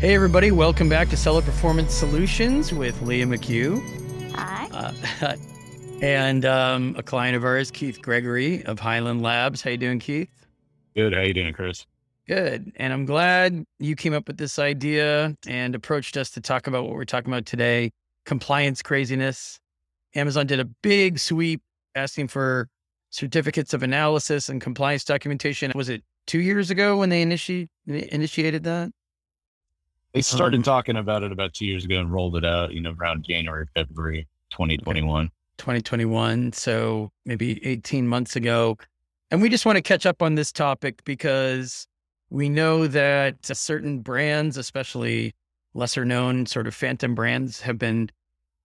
Hey, everybody, welcome back to Seller Performance Solutions with Leah McHugh. Hi. Uh, and um, a client of ours, Keith Gregory of Highland Labs. How you doing, Keith? Good. How you doing, Chris? Good. And I'm glad you came up with this idea and approached us to talk about what we're talking about today compliance craziness. Amazon did a big sweep asking for certificates of analysis and compliance documentation. Was it two years ago when they initi- initiated that? They started Um, talking about it about two years ago and rolled it out, you know, around January, February 2021. 2021. So maybe 18 months ago. And we just want to catch up on this topic because we know that certain brands, especially lesser known sort of phantom brands, have been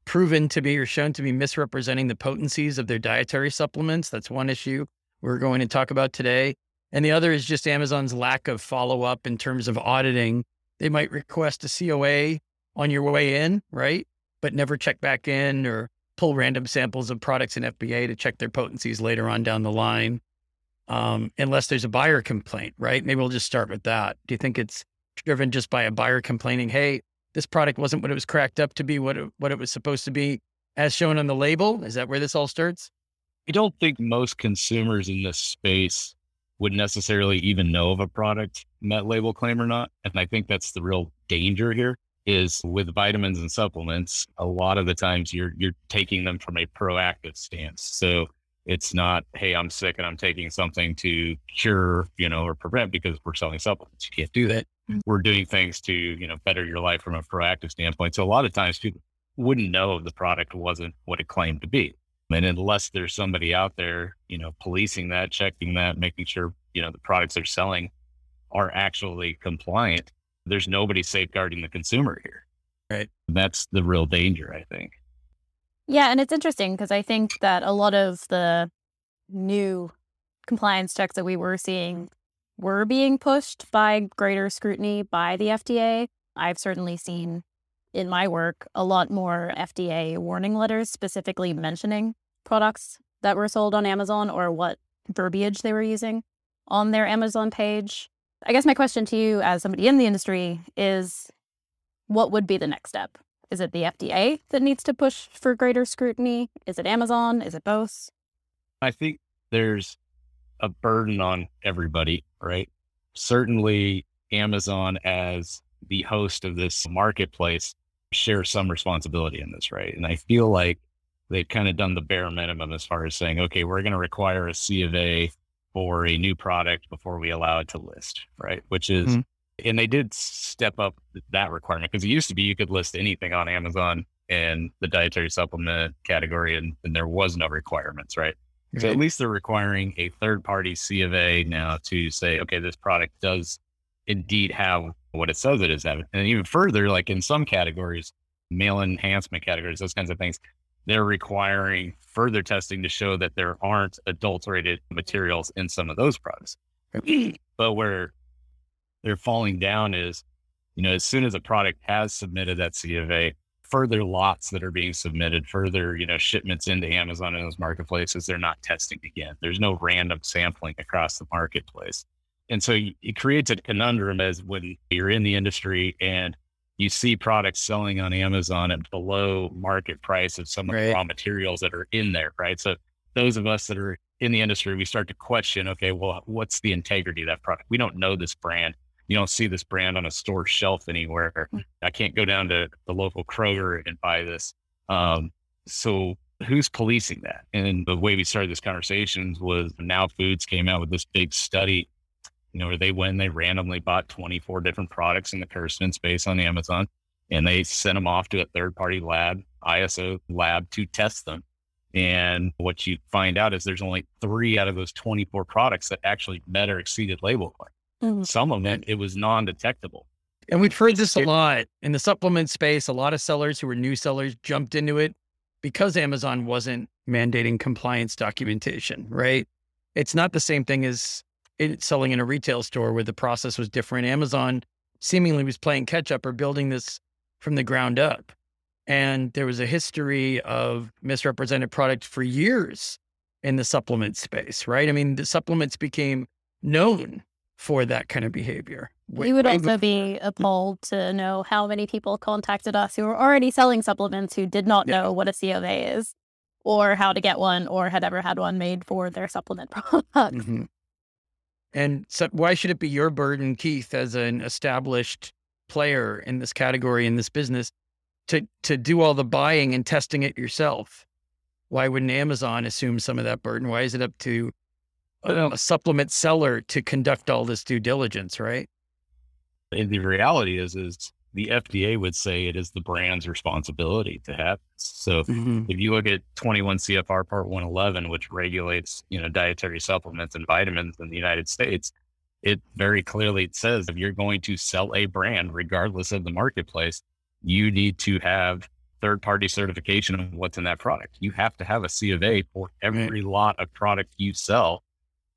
proven to be or shown to be misrepresenting the potencies of their dietary supplements. That's one issue we're going to talk about today. And the other is just Amazon's lack of follow up in terms of auditing. They might request a COA on your way in, right? But never check back in or pull random samples of products in FBA to check their potencies later on down the line. Um, unless there's a buyer complaint, right? Maybe we'll just start with that. Do you think it's driven just by a buyer complaining, hey, this product wasn't what it was cracked up to be, what it, what it was supposed to be as shown on the label? Is that where this all starts? I don't think most consumers in this space would necessarily even know if a product met label claim or not. And I think that's the real danger here is with vitamins and supplements, a lot of the times you're you're taking them from a proactive stance. So it's not, hey, I'm sick and I'm taking something to cure, you know, or prevent because we're selling supplements. You can't do that. Mm. We're doing things to, you know, better your life from a proactive standpoint. So a lot of times people wouldn't know if the product wasn't what it claimed to be. And unless there's somebody out there, you know, policing that, checking that, making sure, you know, the products they're selling are actually compliant, there's nobody safeguarding the consumer here. Right. That's the real danger, I think. Yeah, and it's interesting because I think that a lot of the new compliance checks that we were seeing were being pushed by greater scrutiny by the FDA. I've certainly seen in my work a lot more FDA warning letters specifically mentioning products that were sold on Amazon or what verbiage they were using on their Amazon page. I guess my question to you, as somebody in the industry, is what would be the next step? Is it the FDA that needs to push for greater scrutiny? Is it Amazon? Is it both? I think there's a burden on everybody, right? Certainly, Amazon, as the host of this marketplace, shares some responsibility in this, right? And I feel like they've kind of done the bare minimum as far as saying, okay, we're going to require a C of A for a new product before we allow it to list, right? Which is, Mhm. and they did step up that requirement because it used to be you could list anything on Amazon in the dietary supplement category and, and there was no requirements, right? So at least they're requiring a third party C of A now to say, okay, this product does indeed have what it says it is having. And even further, like in some categories, male enhancement categories, those kinds of things, they're requiring further testing to show that there aren't adulterated materials in some of those products. but where they're falling down is, you know, as soon as a product has submitted that C of A, further lots that are being submitted, further, you know, shipments into Amazon and those marketplaces, they're not testing again. There's no random sampling across the marketplace. And so it creates a conundrum as when you're in the industry and you see products selling on Amazon at below market price of some of Right. the raw materials that are in there, right? So those of us that are in the industry, we start to question, okay, well, what's the integrity of that product? We don't know this brand. You don't see this brand on a store shelf anywhere. I can't go down to the local Kroger and buy this. Um, so who's policing that? And the way we started this conversations was Now Foods came out with this big study, you know, where they went and they randomly bought 24 different products in the Kirsten space on Amazon and they sent them off to a third party lab, ISO lab to test them. And what you find out is there's only three out of those 24 products that actually met or exceeded label claim. Mhm. Some of them, it was non detectable. And we've heard this a lot in the supplement space. A lot of sellers who were new sellers jumped into it because Amazon wasn't mandating compliance documentation, right? It's not the same thing as it selling in a retail store where the process was different. Amazon seemingly was playing catch up or building this from the ground up. And there was a history of misrepresented product for years in the supplement space, right? I mean, the supplements became known for that kind of behavior. we would also be appalled to know how many people contacted us who were already selling supplements who did not Yeah. know what a COA is or how to get one or had ever had one made for their supplement product. Mhm. And so why should it be your burden, Keith, as an established player in this category in this business, to to do all the buying and testing it yourself? Why wouldn't Amazon assume some of that burden? Why is it up to a, a supplement seller to conduct all this due diligence? Right? And the reality is, is the FDA would say it is the brand's responsibility to have. This. So Mm-hmm. if you look at 21 CFR Part 111, which regulates, you know, dietary supplements and vitamins in the United States, it very clearly says if you're going to sell a brand, regardless of the marketplace, you need to have third party certification of what's in that product. You have to have a C of A for every lot of product you sell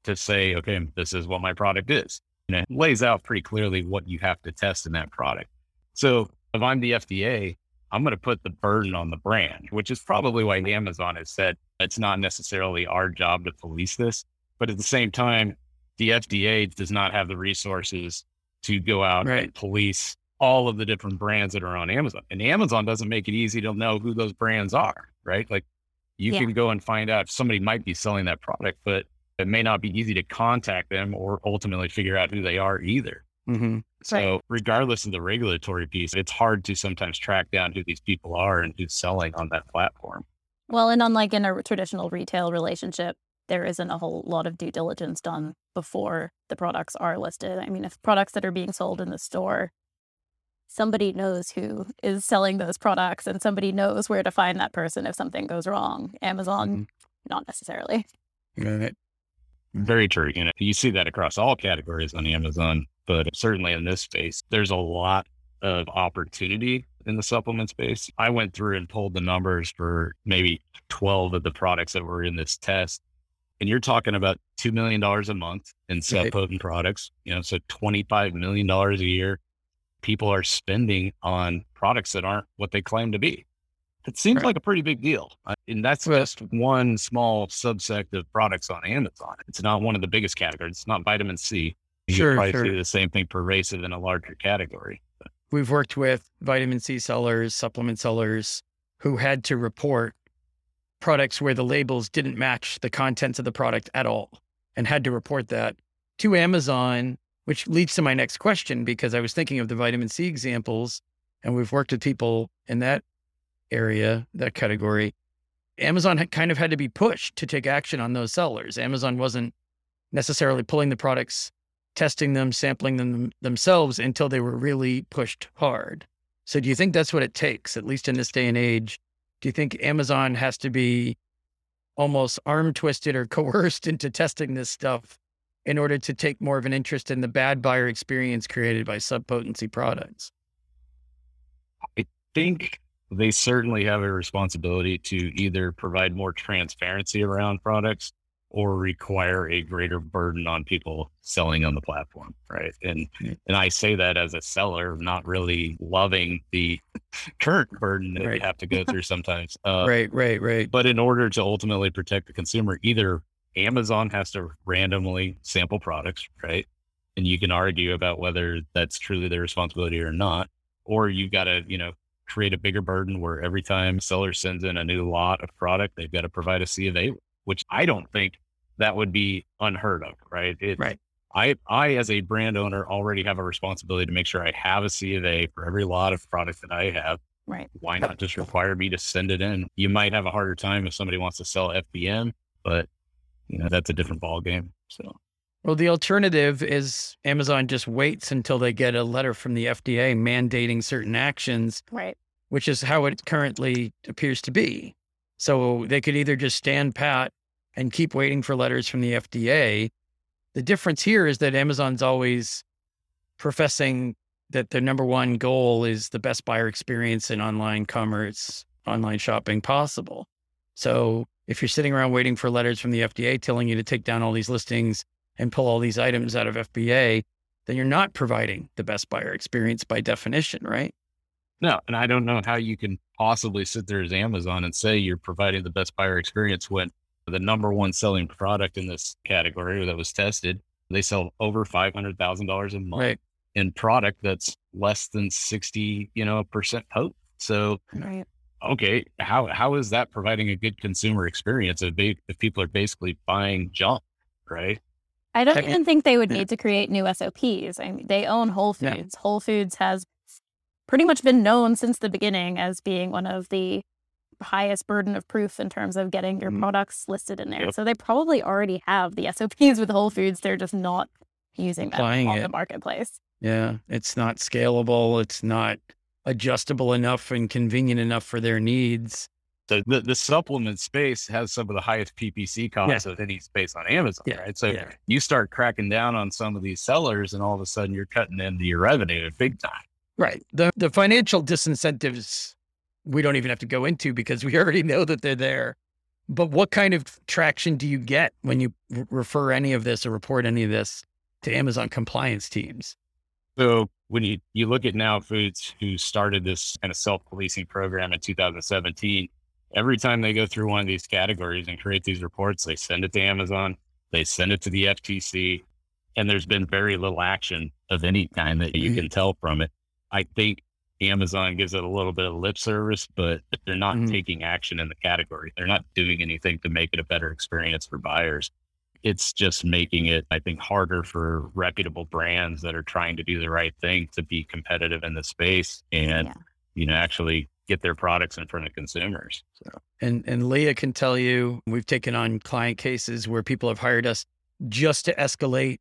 to say, okay, this is what my product is. And it lays out pretty clearly what you have to test in that product. So if I'm the FDA, I'm going to put the burden on the brand, which is probably why Amazon has said it's not necessarily our job to police this. But at the same time, the FDA does not have the resources to go out Right. and police all of the different brands that are on Amazon. And Amazon doesn't make it easy to know who those brands are, right? Like you Yeah. can go and find out if somebody might be selling that product, but it may not be easy to contact them or ultimately figure out who they are either. Mm-hmm. So, regardless of the regulatory piece, it's hard to sometimes track down who these people are and who's selling on that platform. Well, and unlike in a traditional retail relationship, there isn't a whole lot of due diligence done before the products are listed. I mean, if products that are being sold in the store, somebody knows who is selling those products and somebody knows where to find that person if something goes wrong. Amazon, mm-hmm. not necessarily. Right. Very true. You know, you see that across all categories on Amazon, but certainly in this space, there's a lot of opportunity in the supplement space. I went through and pulled the numbers for maybe 12 of the products that were in this test. And you're talking about $2 million a month in sub Right. potent products, you know, so $25 million a year. People are spending on products that aren't what they claim to be. It seems Right. like a pretty big deal. And that's just one small subset of products on Amazon. It's not one of the biggest categories. It's not vitamin C. You Sure, probably sure. see the same thing pervasive in a larger category. We've worked with vitamin C sellers, supplement sellers who had to report products where the labels didn't match the contents of the product at all and had to report that to Amazon, which leads to my next question because I was thinking of the vitamin C examples and we've worked with people in that area, that category. Amazon had kind of had to be pushed to take action on those sellers. Amazon wasn't necessarily pulling the products testing them, sampling them themselves until they were really pushed hard. So, do you think that's what it takes, at least in this day and age? Do you think Amazon has to be almost arm twisted or coerced into testing this stuff in order to take more of an interest in the bad buyer experience created by subpotency products? I think they certainly have a responsibility to either provide more transparency around products or require a greater burden on people selling on the platform right and and i say that as a seller not really loving the current burden that Right. you have to go through sometimes uh, right, right, right. but in order to ultimately protect the consumer either amazon has to randomly sample products right and you can argue about whether that's truly their responsibility or not or you've got to you know create a bigger burden where every time seller sends in a new lot of product they've got to provide a c of a which i don't think that would be unheard of right it, Right. I, I, as a brand owner, already have a responsibility to make sure I have a C of A for every lot of product that I have. Right. Why not just require me to send it in? You might have a harder time if somebody wants to sell FBM, but you know that's a different ball game. So Well, the alternative is Amazon just waits until they get a letter from the FDA mandating certain actions Right. which is how it currently appears to be. So they could either just stand pat and keep waiting for letters from the FDA. The difference here is that Amazon's always professing that their number one goal is the best buyer experience in online commerce, online shopping possible. So if you're sitting around waiting for letters from the FDA telling you to take down all these listings and pull all these items out of FBA, then you're not providing the best buyer experience by definition, right? no, and I don't know how you can possibly sit there as Amazon and say you're providing the best buyer experience when the number one selling product in this category that was tested, they sell over five hundred thousand dollars a month. Right. in product that's less than 60, you know, percent potent. So Right. okay, how how is that providing a good consumer experience if they if people are basically buying junk, right? I don't even think they would yeah. need to create new SOPs. I mean, they own Whole Yeah. Foods. Whole Foods has pretty much been known since the beginning as being one of the highest burden of proof in terms of getting your Mhm. products listed in there. Yep. So they probably already have the SOPs with Whole Foods. They're just not using them Applying on it. the marketplace. Yeah. It's not scalable. It's not adjustable enough and convenient enough for their needs. So the, the supplement space has some of the highest PPC costs of any space on Amazon, Yeah, right? So yeah. you start cracking down on some of these sellers, and all of a sudden you're cutting into your revenue big time. Right. The the financial disincentives we don't even have to go into because we already know that they're there. But what kind of traction do you get when you r- refer any of this or report any of this to Amazon compliance teams? So when you, you look at Now Foods, who started this kind of self policing program in 2017, every time they go through one of these categories and create these reports, they send it to Amazon, they send it to the FTC, and there's been very little action of any kind that you Mhm. can tell from it. I think Amazon gives it a little bit of lip service, but they're not Mhm. taking action in the category. They're not doing anything to make it a better experience for buyers it's just making it, I think, harder for reputable brands that are trying to do the right thing to be competitive in the space and, Yeah. you know, actually get their products in front of consumers. So And and Leah can tell you we've taken on client cases where people have hired us just to escalate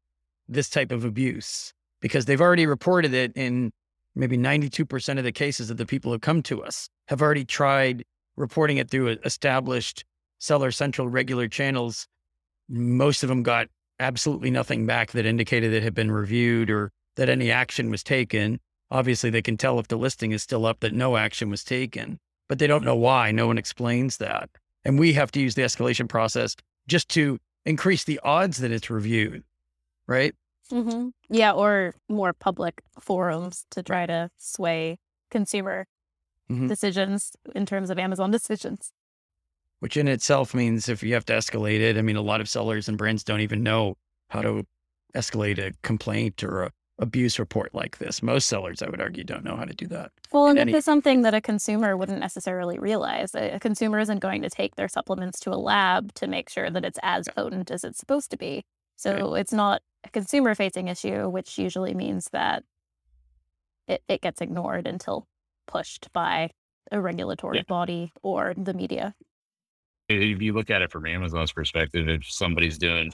this type of abuse because they've already reported it in maybe 92% of the cases of the people who come to us have already tried reporting it through established seller central regular channels. Most of them got absolutely nothing back that indicated it had been reviewed or that any action was taken. Obviously, they can tell if the listing is still up that no action was taken but they don't know why. No one explains that. And we have to use the escalation process just to increase the odds that it's reviewed, right? hmm Yeah, or more public forums to try to sway consumer Mhm. decisions in terms of Amazon decisions. Which in itself means if you have to escalate it, I mean, a lot of sellers and brands don't even know how to escalate a complaint or a abuse report like this. Most sellers, I would argue, don't know how to do that. Well, and any- this is something that a consumer wouldn't necessarily realize. A, a consumer isn't going to take their supplements to a lab to make sure that it's as potent as it's supposed to be. So it's not a consumer facing issue, which usually means that it, it gets ignored until pushed by a regulatory Yeah. body or the media. if you look at it from Amazon's perspective, if somebody's doing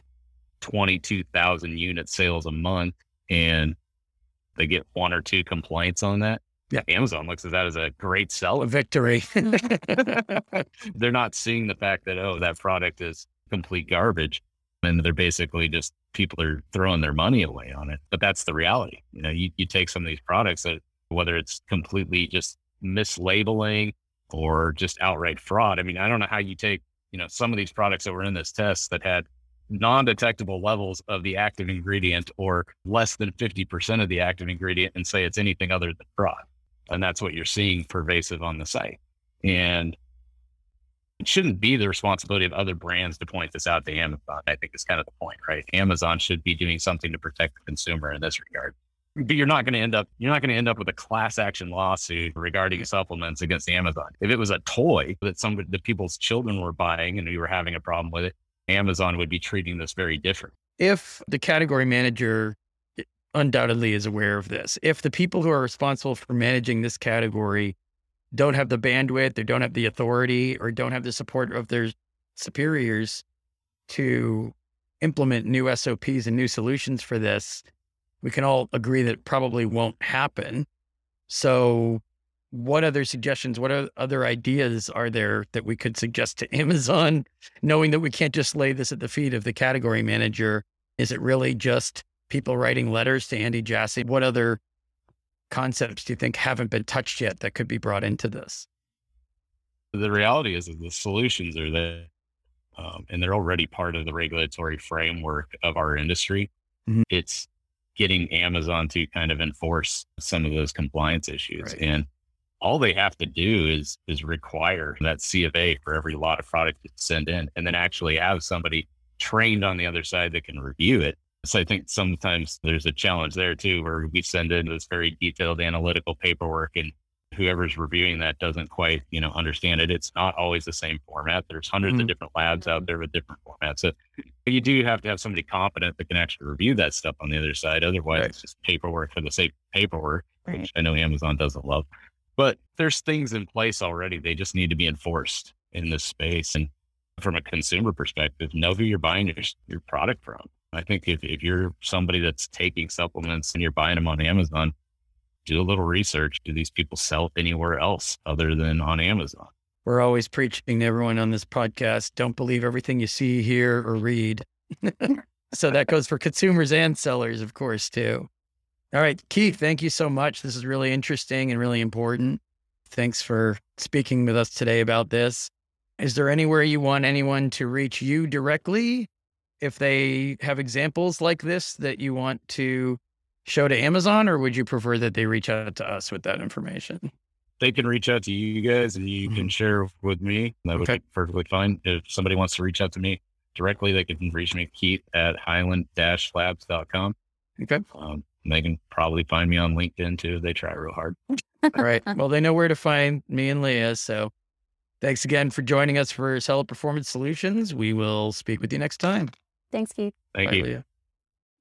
22,000 unit sales a month and they get one or two complaints on that, Yeah. Amazon looks at that as a great sell. A victory. they're not seeing the fact that oh that product is complete garbage and they're basically just people are throwing their money away on it but that's the reality you know you, you take some of these products that whether it's completely just mislabeling or just outright fraud i mean i don't know how you take you know some of these products that were in this test that had non-detectable levels of the active ingredient or less than 50% of the active ingredient and say it's anything other than fraud and that's what you're seeing pervasive on the site and it shouldn't be the responsibility of other brands to point this out to Amazon. I think is kind of the point, right? Amazon should be doing something to protect the consumer in this regard. But you're not going to end up you're not going to end up with a class action lawsuit regarding supplements against Amazon. If it was a toy that some the people's children were buying and you were having a problem with it, Amazon would be treating this very different. if the category manager eh, undoubtedly is aware of this, if the people who are responsible for managing this category don't have the bandwidth or don't have the authority or don't have the support of their superiors to implement new SOPs and new solutions for this, we can all agree that probably won't happen. So, what other suggestions, what other ideas are there that we could suggest to Amazon, knowing that we can't just lay this at the feet of the category manager? Is it really just people writing letters to Andy Jassy? What other concepts do you think haven't been touched yet that could be brought into this? The reality is that the solutions are there, um, and they're already part of the regulatory framework of our industry. Mhm. It's getting Amazon to kind of enforce some of those compliance issues, Right. and all they have to do is is require that C of A for every lot of product to send in, and then actually have somebody trained on the other side that can review it So I think sometimes there's a challenge there too, where we send in this very detailed analytical paperwork and whoever's reviewing that doesn't quite, you know, understand it. It's not always the same format. There's 100s Mhm. of different labs out there with different formats. So you do have to have somebody competent that can actually review that stuff on the other side. Otherwise, Right. it's just paperwork for the sake of paperwork, Right. which I know Amazon doesn't love. But there's things in place already. They just need to be enforced in this space. And from a consumer perspective, know who you're buying your, your product from. I think if, if you're somebody that's taking supplements and you're buying them on Amazon, do a little research. Do these people sell anywhere else other than on Amazon? We're always preaching to everyone on this podcast don't believe everything you see, hear, or read. so that goes for consumers and sellers, of course, too. All right, Keith, thank you so much. This is really interesting and really important. Thanks for speaking with us today about this. Is there anywhere you want anyone to reach you directly if they have examples like this that you want to show to Amazon, or would you prefer that they reach out to us with that information? They can reach out to you guys and you can share with me. That would Okay. be perfectly fine. If somebody wants to reach out to me directly, they can reach me, Keith at highland-labs.com. Okay. Um, they can probably find me on LinkedIn too. They try real hard. All right. Well, they know where to find me and Leah. So thanks again for joining us for Seller Performance Solutions. We will speak with you next time. Thanks, Keith. Thank Bye, you. Leah.